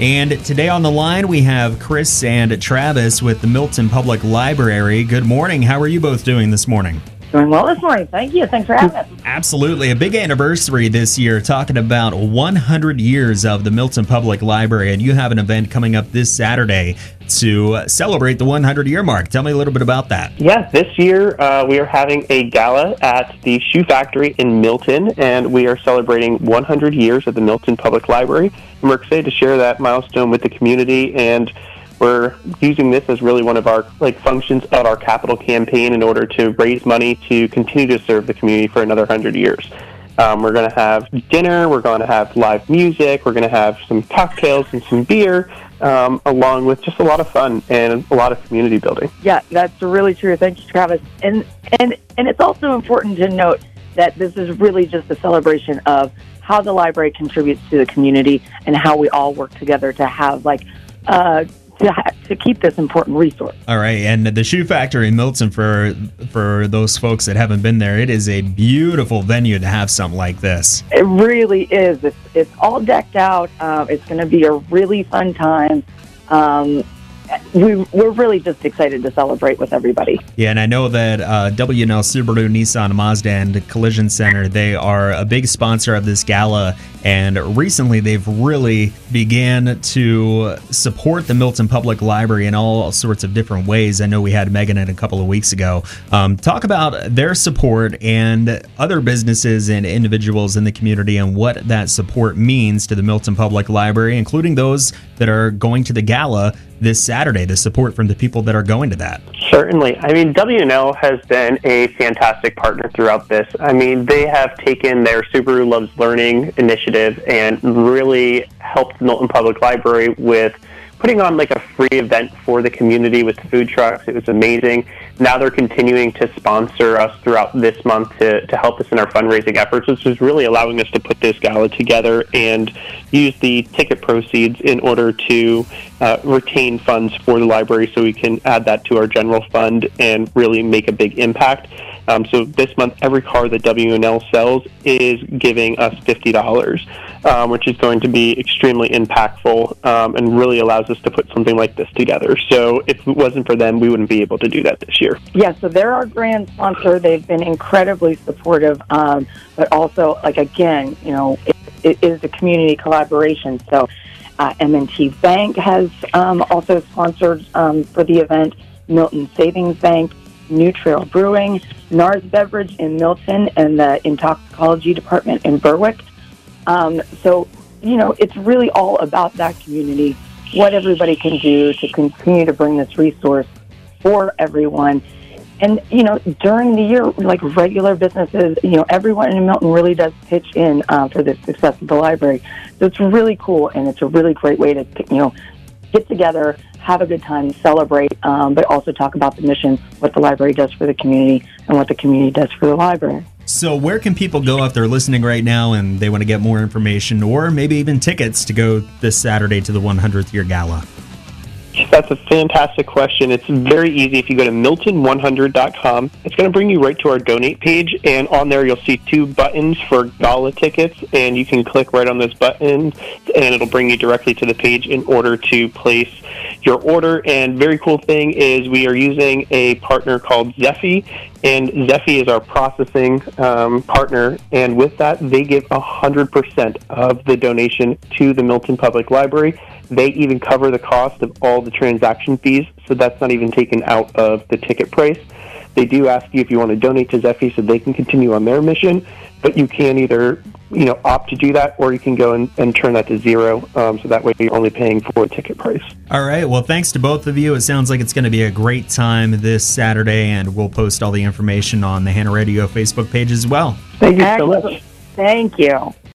And today on the line, we have Chris and Travis with the Milton Public Library. Good morning. How are you both doing this morning? Doing well this morning. Thank you. Thanks for having us. Absolutely. A big anniversary this year, talking about 100 years of the Milton Public Library. And you have an event coming up this Saturday to celebrate the 100 year mark. Tell me a little bit about that. Yeah, this year uh, we are having a gala at the Shoe Factory in Milton, and we are celebrating 100 years of the Milton Public Library. And we're excited to share that milestone with the community and we're using this as really one of our like functions of our capital campaign in order to raise money to continue to serve the community for another 100 years. Um, we're going to have dinner, we're going to have live music, we're going to have some cocktails and some beer, um, along with just a lot of fun and a lot of community building. Yeah, that's really true. Thank you, Travis. And and and it's also important to note that this is really just a celebration of how the library contributes to the community and how we all work together to have like uh, to, to keep this important resource. All right, and the Shoe Factory in Milton for for those folks that haven't been there, it is a beautiful venue to have something like this. It really is. It's, it's all decked out. Uh, it's going to be a really fun time. Um, we, we're really just excited to celebrate with everybody. Yeah, and I know that uh, WNL Subaru, Nissan, Mazda, and Collision Center, they are a big sponsor of this gala. And recently they've really began to support the Milton Public Library in all sorts of different ways. I know we had Megan in a couple of weeks ago. Um, talk about their support and other businesses and individuals in the community and what that support means to the Milton Public Library, including those that are going to the gala this Saturday, the support from the people that are going to that. Certainly. I mean, WNL has been a fantastic partner throughout this. I mean, they have taken their Subaru Loves Learning initiative and really helped Milton Public Library with putting on like a free event for the community with food trucks. It was amazing. Now they're continuing to sponsor us throughout this month to, to help us in our fundraising efforts, which is really allowing us to put this gala together and use the ticket proceeds in order to uh, retain funds for the library so we can add that to our general fund and really make a big impact. Um, so this month, every car that WNL sells is giving us $50, um, which is going to be extremely impactful um, and really allows us to put something like this together. So if it wasn't for them, we wouldn't be able to do that this year. Yeah, so they're our grand sponsor. They've been incredibly supportive, um, but also, like, again, you know, it, it is a community collaboration. So uh, M&T Bank has um, also sponsored um, for the event, Milton Savings Bank, New Trail Brewing, NARS Beverage in Milton, and the Intoxicology Department in Berwick. Um, so, you know, it's really all about that community, what everybody can do to continue to bring this resource for everyone. And, you know, during the year, like regular businesses, you know, everyone in Milton really does pitch in uh, for the success of the library. So it's really cool, and it's a really great way to, you know, get together, have a good time, celebrate, um, but also talk about the mission, what the library does for the community, and what the community does for the library. So, where can people go if they're listening right now and they want to get more information or maybe even tickets to go this Saturday to the 100th year gala? That's a fantastic question. It's very easy. If you go to milton100.com, it's going to bring you right to our donate page, and on there you'll see two buttons for gala tickets, and you can click right on those buttons, and it'll bring you directly to the page in order to place your order. And very cool thing is we are using a partner called Zeffy, and Zeffy is our processing um, partner, and with that, they give 100% of the donation to the Milton Public Library. They even cover the cost of all the transaction fees, so that's not even taken out of the ticket price. They do ask you if you want to donate to Zeffy so they can continue on their mission, but you can either you know opt to do that or you can go and, and turn that to zero um, so that way you're only paying for the ticket price. All right. Well thanks to both of you. It sounds like it's going to be a great time this saturday and we'll post all the information on the hannah radio facebook page as well. Thank you so much. Thank you